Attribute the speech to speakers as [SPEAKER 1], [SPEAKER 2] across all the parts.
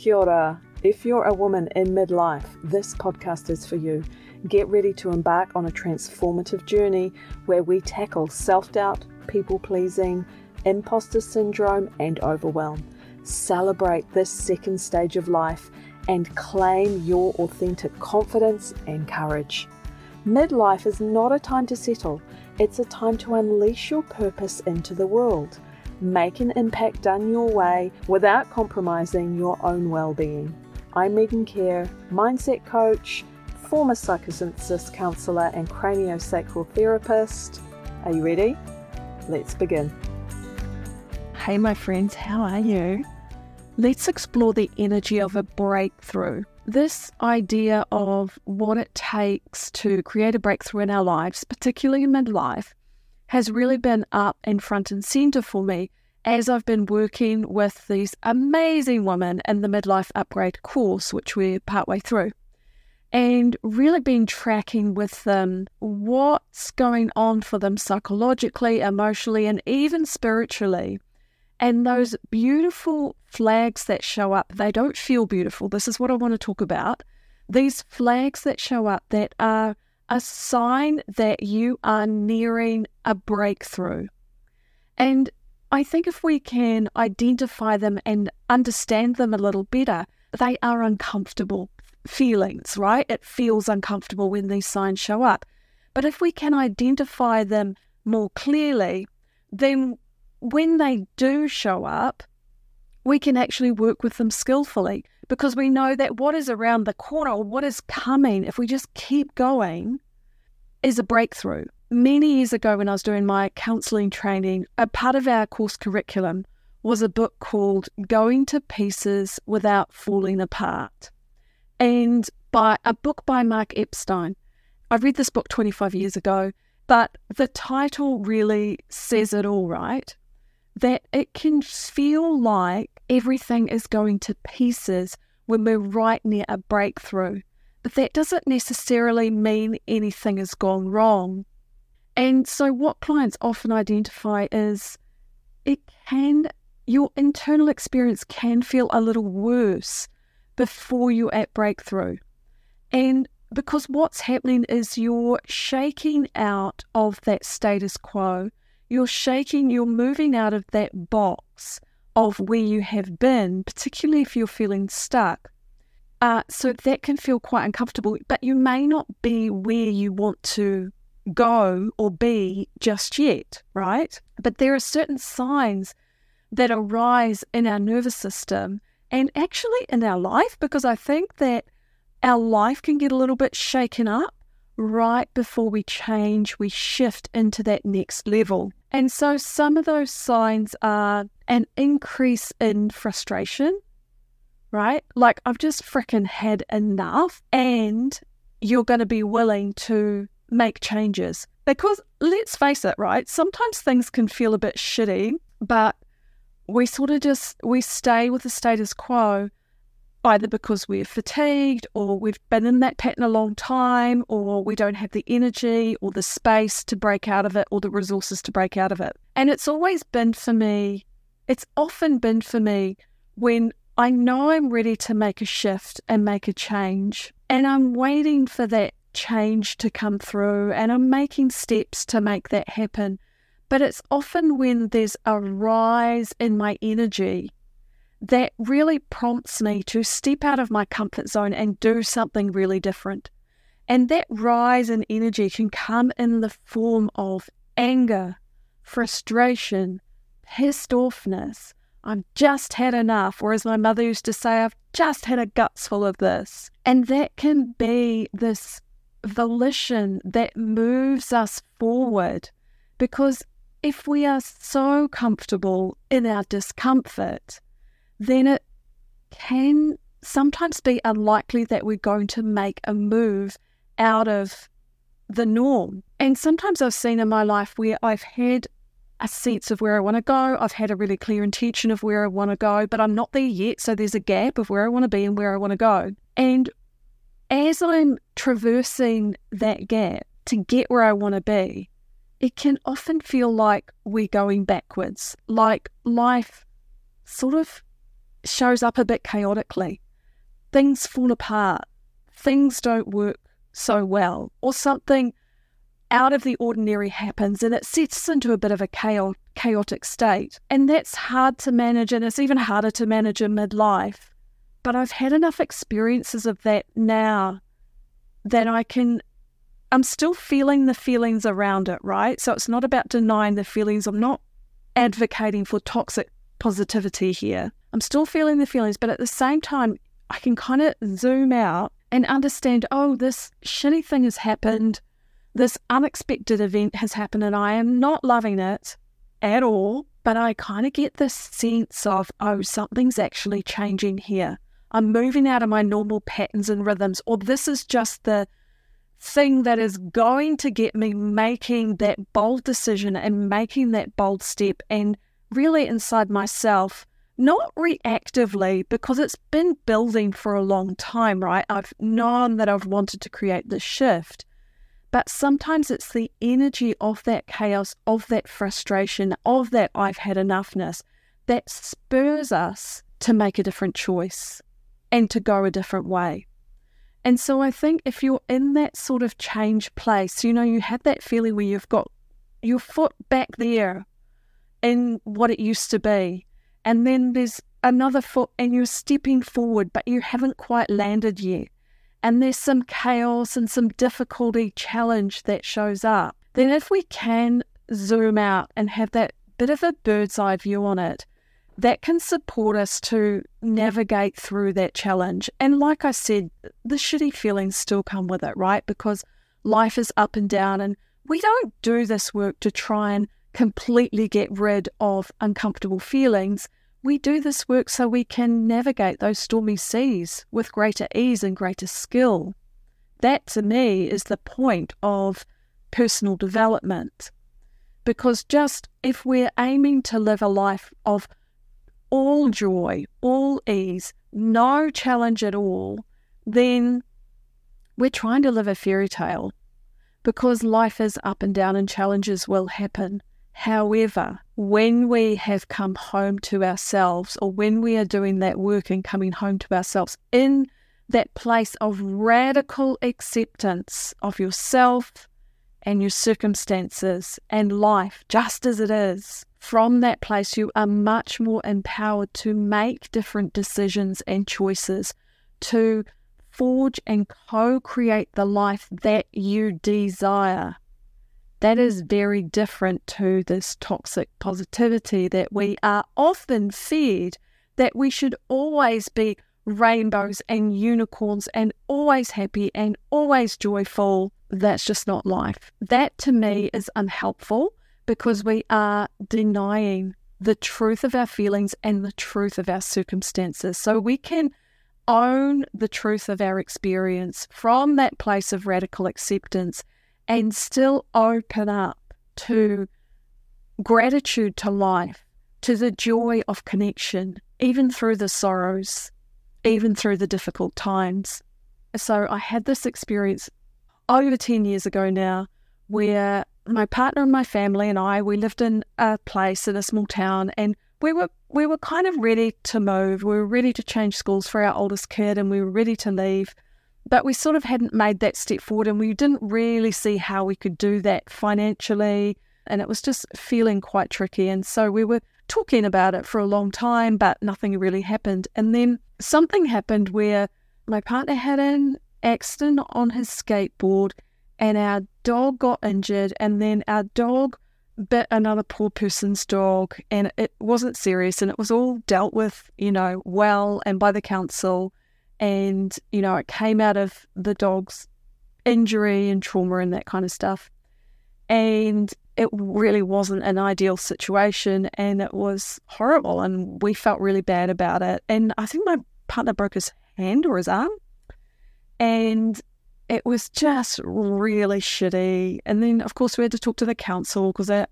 [SPEAKER 1] Kia ora. If you're a woman in midlife, this podcast is for you. Get ready to embark on a transformative journey where we tackle self doubt, people pleasing, imposter syndrome, and overwhelm. Celebrate this second stage of life and claim your authentic confidence and courage. Midlife is not a time to settle, it's a time to unleash your purpose into the world. Make an impact done your way without compromising your own well being. I'm Meegan Care, mindset coach, former psychosynthesis counselor, and craniosacral therapist. Are you ready? Let's begin.
[SPEAKER 2] Hey, my friends, how are you? Let's explore the energy of a breakthrough. This idea of what it takes to create a breakthrough in our lives, particularly in midlife, has really been up and front and center for me as I've been working with these amazing women in the midlife upgrade course, which we're partway through, and really been tracking with them what's going on for them psychologically, emotionally, and even spiritually and those beautiful flags that show up, they don't feel beautiful. This is what I want to talk about. These flags that show up that are a sign that you are nearing a breakthrough. And I think if we can identify them and understand them a little better, they are uncomfortable feelings, right? It feels uncomfortable when these signs show up. But if we can identify them more clearly, then when they do show up, we can actually work with them skillfully because we know that what is around the corner or what is coming, if we just keep going, is a breakthrough. Many years ago, when I was doing my counseling training, a part of our course curriculum was a book called Going to Pieces Without Falling Apart. And by a book by Mark Epstein. I read this book 25 years ago, but the title really says it all, right? that it can feel like everything is going to pieces when we're right near a breakthrough. But that doesn't necessarily mean anything has gone wrong. And so, what clients often identify is it can, your internal experience can feel a little worse before you're at breakthrough. And because what's happening is you're shaking out of that status quo you're shaking, you're moving out of that box of where you have been, particularly if you're feeling stuck. Uh, so that can feel quite uncomfortable, but you may not be where you want to go or be just yet, right? But there are certain signs that arise in our nervous system and actually in our life because I think that our life can get a little bit shaken up right before we change, we shift into that next level. And so some of those signs are an increase in frustration, right? Like, I've just freaking had enough, and you're going to be willing to make changes. Because let's face it, right? Sometimes things can feel a bit shitty, but we sort of just we stay with the status quo either because we're fatigued or we've been in that pattern a long time or we don't have the energy or the space to break out of it or the resources to break out of it. And it's always been for me, it's often been for me when I know I'm ready to make a shift and make a change and I'm waiting for that change to come through and I'm making steps to make that happen. But it's often when there's a rise in my energy that really prompts me to step out of my comfort zone and do something really different. And that rise in energy can come in the form of anger, frustration, pissed offness. I've just had enough, or as my mother used to say, I've just had a guts full of this. And that can be this volition that moves us forward because if we are so comfortable in our discomfort, then it can sometimes be unlikely that we're going to make a move out of the norm. And sometimes I've seen in my life where I've had a sense of where I want to go. I've had a really clear intention of where I want to go, but I'm not there yet. So there's a gap of where I want to be and where I want to go. And as I'm traversing that gap to get where I want to be, it can often feel like we're going backwards, like life sort of shows up a bit chaotically. Things fall apart, things don't work so well, or something out of the ordinary happens and it sets us into a bit of a chaotic state. And that's hard to manage, and it's even harder to manage in midlife. But I've had enough experiences of that now that I can, I'm still feeling the feelings around it, right? So it's not about denying the feelings. I'm not advocating for toxic positivity here. I'm still feeling the feelings, but at the same time, I can kind of zoom out and understand oh, this shitty thing has happened. This unexpected event has happened, and I am not loving it at all. But I kind of get this sense of, oh, something's actually changing here. I'm moving out of my normal patterns and rhythms, or this is just the thing that is going to get me making that bold decision and making that bold step and really inside myself, not reactively, because it's been building for a long time, right? I've known that I've wanted to create this shift. But sometimes it's the energy of that chaos, of that frustration, of that I've had enoughness that spurs us to make a different choice and to go a different way. And so I think if you're in that sort of change place, you know, you have that feeling where you've got your foot back there in what it used to be, and then there's another foot and you're stepping forward, but you haven't quite landed yet. And there's some chaos and some difficulty, challenge that shows up. Then, if we can zoom out and have that bit of a bird's eye view on it, that can support us to navigate through that challenge. And like I said, the shitty feelings still come with it, right? Because life is up and down, and we don't do this work to try and completely get rid of uncomfortable feelings. We do this work so we can navigate those stormy seas with greater ease and greater skill. That to me is the point of personal development. Because just if we're aiming to live a life of all joy, all ease, no challenge at all, then we're trying to live a fairy tale because life is up and down and challenges will happen. However, when we have come home to ourselves, or when we are doing that work and coming home to ourselves in that place of radical acceptance of yourself and your circumstances and life just as it is, from that place, you are much more empowered to make different decisions and choices, to forge and co create the life that you desire. That is very different to this toxic positivity that we are often fed that we should always be rainbows and unicorns and always happy and always joyful. That's just not life. That to me is unhelpful because we are denying the truth of our feelings and the truth of our circumstances. So we can own the truth of our experience from that place of radical acceptance and still open up to gratitude to life, to the joy of connection, even through the sorrows, even through the difficult times. So I had this experience over 10 years ago now where my partner and my family and I, we lived in a place in a small town and we were we were kind of ready to move. We were ready to change schools for our oldest kid and we were ready to leave. But we sort of hadn't made that step forward and we didn't really see how we could do that financially. And it was just feeling quite tricky. And so we were talking about it for a long time, but nothing really happened. And then something happened where my partner had an accident on his skateboard and our dog got injured, and then our dog bit another poor person's dog, and it wasn't serious, and it was all dealt with, you know, well and by the council, and you know, it came out of the dog's injury and trauma and that kind of stuff, and it really wasn't an ideal situation, and it was horrible, and we felt really bad about it, and I think my partner broke his hand or his arm. And it was just really shitty. And then, of course, we had to talk to the council because our,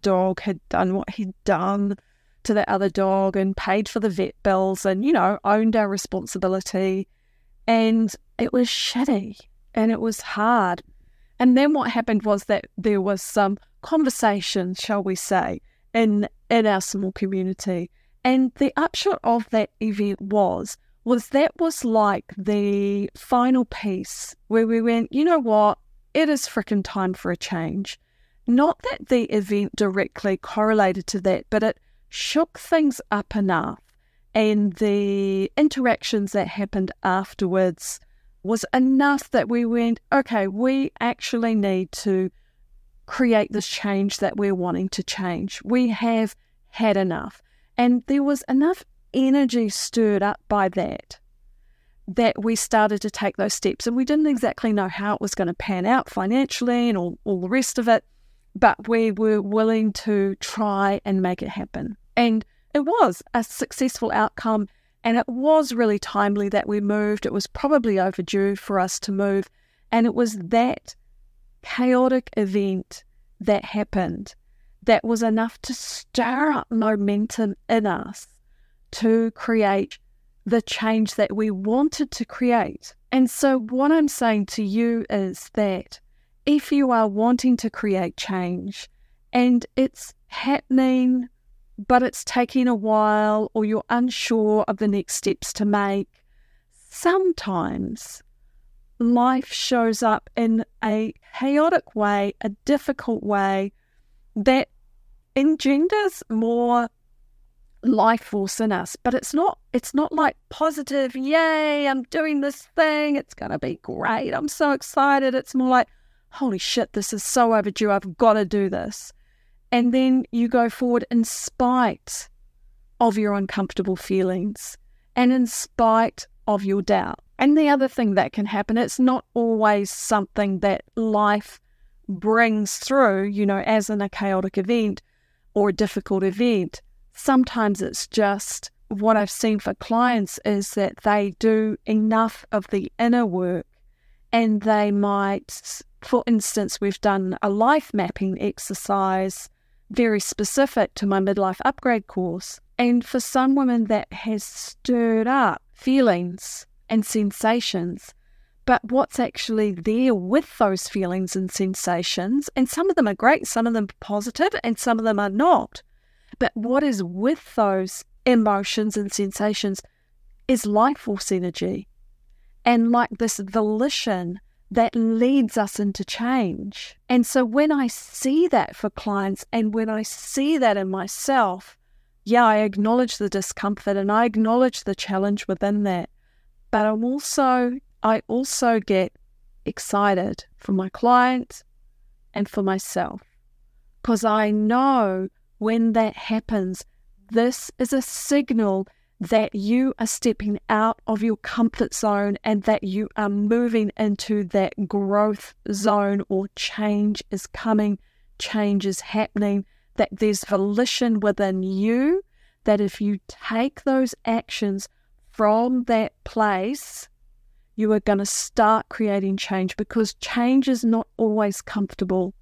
[SPEAKER 2] dog had done what he'd done to the other dog and paid for the vet bills and, you know, owned our responsibility. And it was shitty and it was hard. And then what happened was that there was some conversation, shall we say, in in our small community. And the upshot of that event was was that was like the final piece where we went, you know what? It is freaking time for a change. Not that the event directly correlated to that, but it shook things up enough and the interactions that happened afterwards was enough that we went, okay, we actually need to create this change that we're wanting to change. We have had enough. And there was enough energy stirred up by that that we started to take those steps. And we didn't exactly know how it was going to pan out financially and all, all the rest of it, but we were willing to try and make it happen. And it was a successful outcome. And it was really timely that we moved. It was probably overdue for us to move. And it was that chaotic event that happened that was enough to stir up momentum in us to create the change that we wanted to create. And so, what I'm saying to you is that if you are wanting to create change and it's happening, but it's taking a while, or you're unsure of the next steps to make, sometimes life shows up in a chaotic way, a difficult way that engenders more life force in us but it's not it's not like positive yay i'm doing this thing it's going to be great i'm so excited. It's more like holy shit this is so overdue i've got to do this and then you go forward in spite of your uncomfortable feelings and in spite of your doubt and the other thing that can happen, it's not always something that life brings through, you know, as in a chaotic event or a difficult event. Sometimes it's just what I've seen for clients is that they do enough of the inner work and they might, for instance, we've done a life mapping exercise very specific to my midlife upgrade course. And for some women, that has stirred up feelings and sensations, but what's actually there with those feelings and sensations. And some of them are great, some of them positive, and some of them are not. But what is with those emotions and sensations is life force energy. And like this volition that leads us into change. And so when I see that for clients and when I see that in myself, yeah, I acknowledge the discomfort and I acknowledge the challenge within that but I'm also I also get excited for my clients and for myself because I know when that happens, this is a signal that you are stepping out of your comfort zone and that you are moving into that growth zone or change is coming, change is happening, that there's volition within you, that if you take those actions, from that place, you are going to start creating change because change is not always comfortable.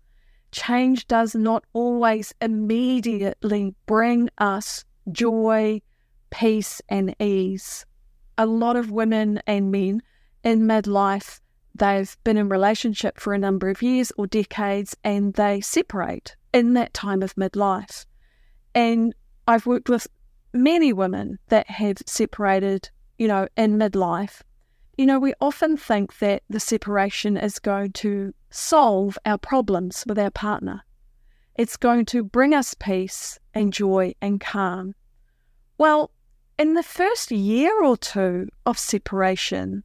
[SPEAKER 2] Change does not always immediately bring us joy, peace, and ease. A lot of women and men in midlife, they've been in relationship for a number of years or decades and they separate in that time of midlife. And I've worked with many women that have separated, you know, in midlife, you know, we often think that the separation is going to solve our problems with our partner. It's going to bring us peace and joy and calm. Well, in the first year or two of separation,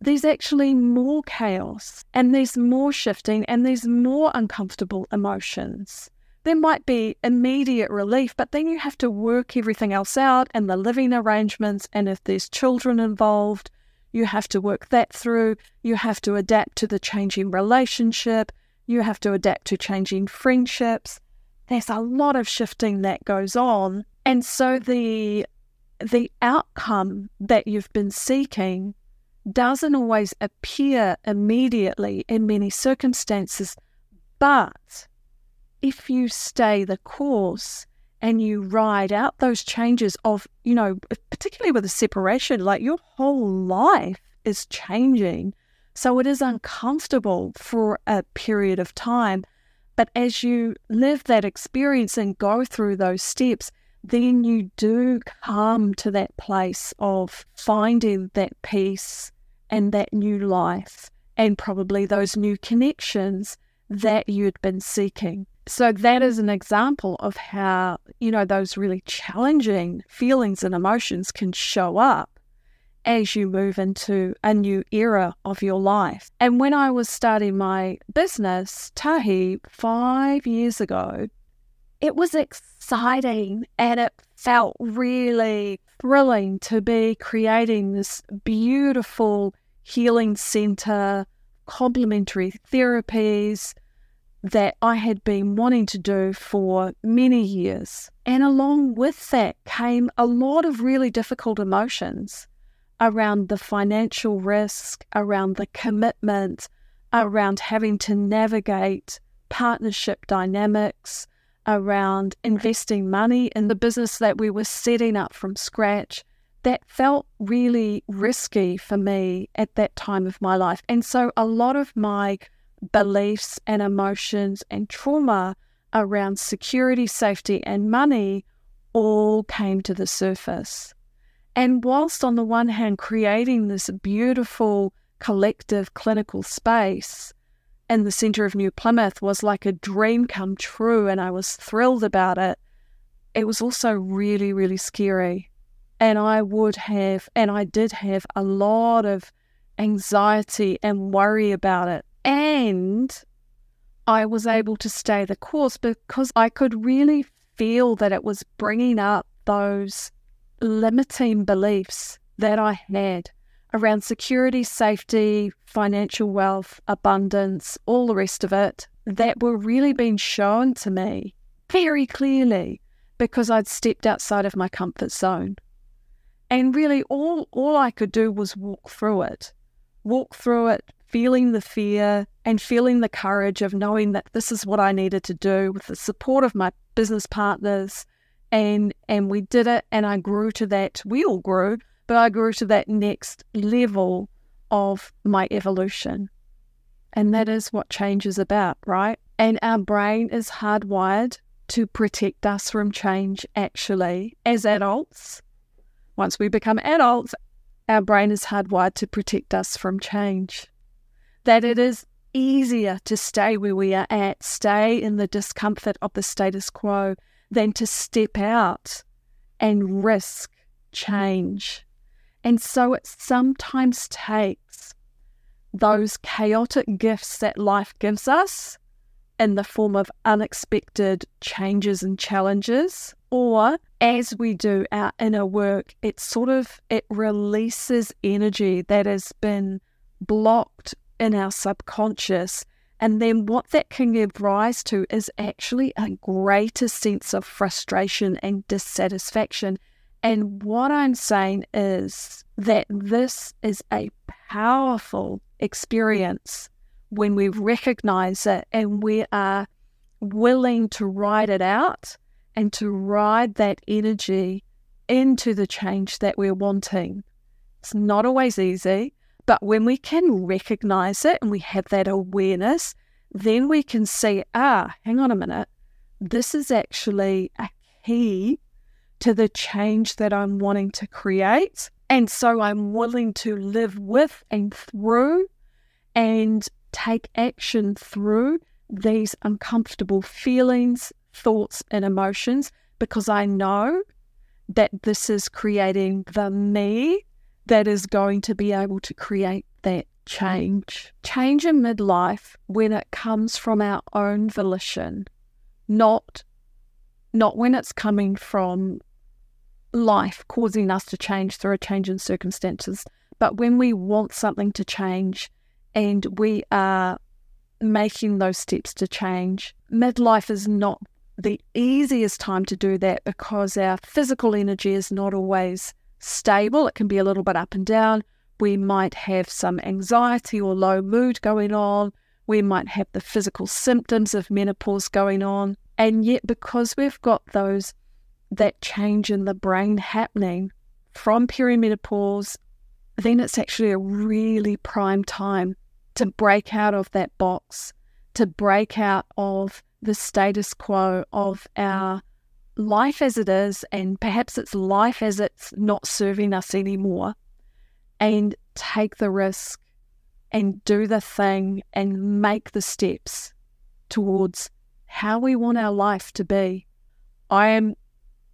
[SPEAKER 2] there's actually more chaos and there's more shifting and there's more uncomfortable emotions there might be immediate relief, but then you have to work everything else out and the living arrangements. And if there's children involved, you have to work that through. You have to adapt to the changing relationship. You have to adapt to changing friendships. There's a lot of shifting that goes on. And so the the outcome that you've been seeking doesn't always appear immediately in many circumstances, but if you stay the course and you ride out those changes of, you know, particularly with a separation, like your whole life is changing. So it is uncomfortable for a period of time. But as you live that experience and go through those steps, then you do come to that place of finding that peace and that new life and probably those new connections that you'd been seeking. So that is an example of how, you know, those really challenging feelings and emotions can show up as you move into a new era of your life. And when I was starting my business, Tahi, five years ago, it was exciting and it felt really thrilling to be creating this beautiful healing center, complementary therapies that I had been wanting to do for many years. And along with that came a lot of really difficult emotions around the financial risk, around the commitment, around having to navigate partnership dynamics, around investing money in the business that we were setting up from scratch. That felt really risky for me at that time of my life. And so a lot of my beliefs and emotions and trauma around security, safety, and money all came to the surface. And whilst, on the one hand, creating this beautiful collective clinical space in the centre of New Plymouth was like a dream come true, and I was thrilled about it, it was also really, really scary. And I would have, and I did have a lot of anxiety and worry about it. And I was able to stay the course because I could really feel that it was bringing up those limiting beliefs that I had around security, safety, financial wealth, abundance, all the rest of it that were really being shown to me very clearly because I'd stepped outside of my comfort zone. And really all all I could do was walk through it. Walk through it, feeling the fear and feeling the courage of knowing that this is what I needed to do with the support of my business partners and and we did it and I grew to that we all grew but I grew to that next level of my evolution. And that is what change is about right? And our brain is hardwired to protect us from change actually as adults. Once we become adults our brain is hardwired to protect us from change. That it is easier to stay where we are at stay in the discomfort of the status quo than to step out and risk change. And so it sometimes takes those chaotic gifts that life gives us in the form of unexpected changes and challenges or as we do our inner work it sort of it releases energy that has been blocked in our subconscious and then what that can give rise to is actually a greater sense of frustration and dissatisfaction. And what I'm saying is that this is a powerful experience when we recognize it and we are willing to ride it out and to ride that energy into the change that we're wanting. It's not always easy. But when we can recognize it and we have that awareness, then we can see, ah, hang on a minute, this is actually a key to the change that I'm wanting to create. And so I'm willing to live with and through and take action through these uncomfortable feelings, thoughts, and emotions because I know that this is creating the me that is going to be able to create that change. Change in midlife when it comes from our own volition, not not when it's coming from life causing us to change through a change in circumstances, but when we want something to change and we are making those steps to change. Midlife is not the easiest time to do that because our physical energy is not always stable. It can be a little bit up and down. We might have some anxiety or low mood going on. We might have the physical symptoms of menopause going on. And yet, because we've got those, that change in the brain happening from perimenopause, then it's actually a really prime time to break out of that box, to break out of the status quo of our life as it is, and perhaps it's life as it's not serving us anymore, and take the risk and do the thing and make the steps towards how we want our life to be. I am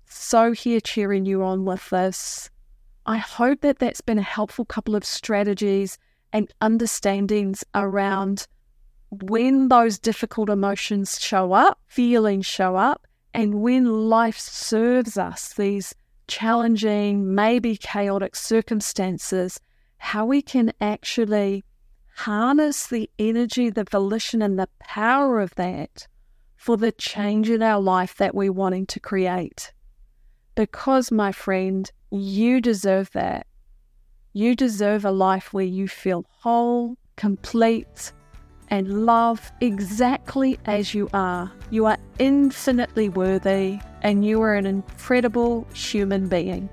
[SPEAKER 2] so here cheering you on with this. I hope that that's been a helpful couple of strategies and understandings around when those difficult emotions show up, feelings show up, and when life serves us these challenging, maybe chaotic circumstances, how we can actually harness the energy, the volition, and the power of that for the change in our life that we're wanting to create. Because, my friend, you deserve that. You deserve a life where you feel whole, complete, and love exactly as you are. You are infinitely worthy and you are an incredible human being.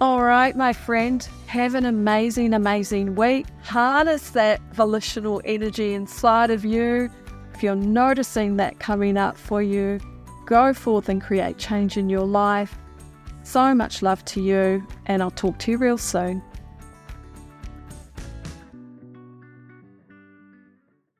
[SPEAKER 2] All right, my friend, have an amazing, amazing week. Harness that volitional energy inside of you. If you're noticing that coming up for you, go forth and create change in your life. So much love to you, and I'll talk to you real soon.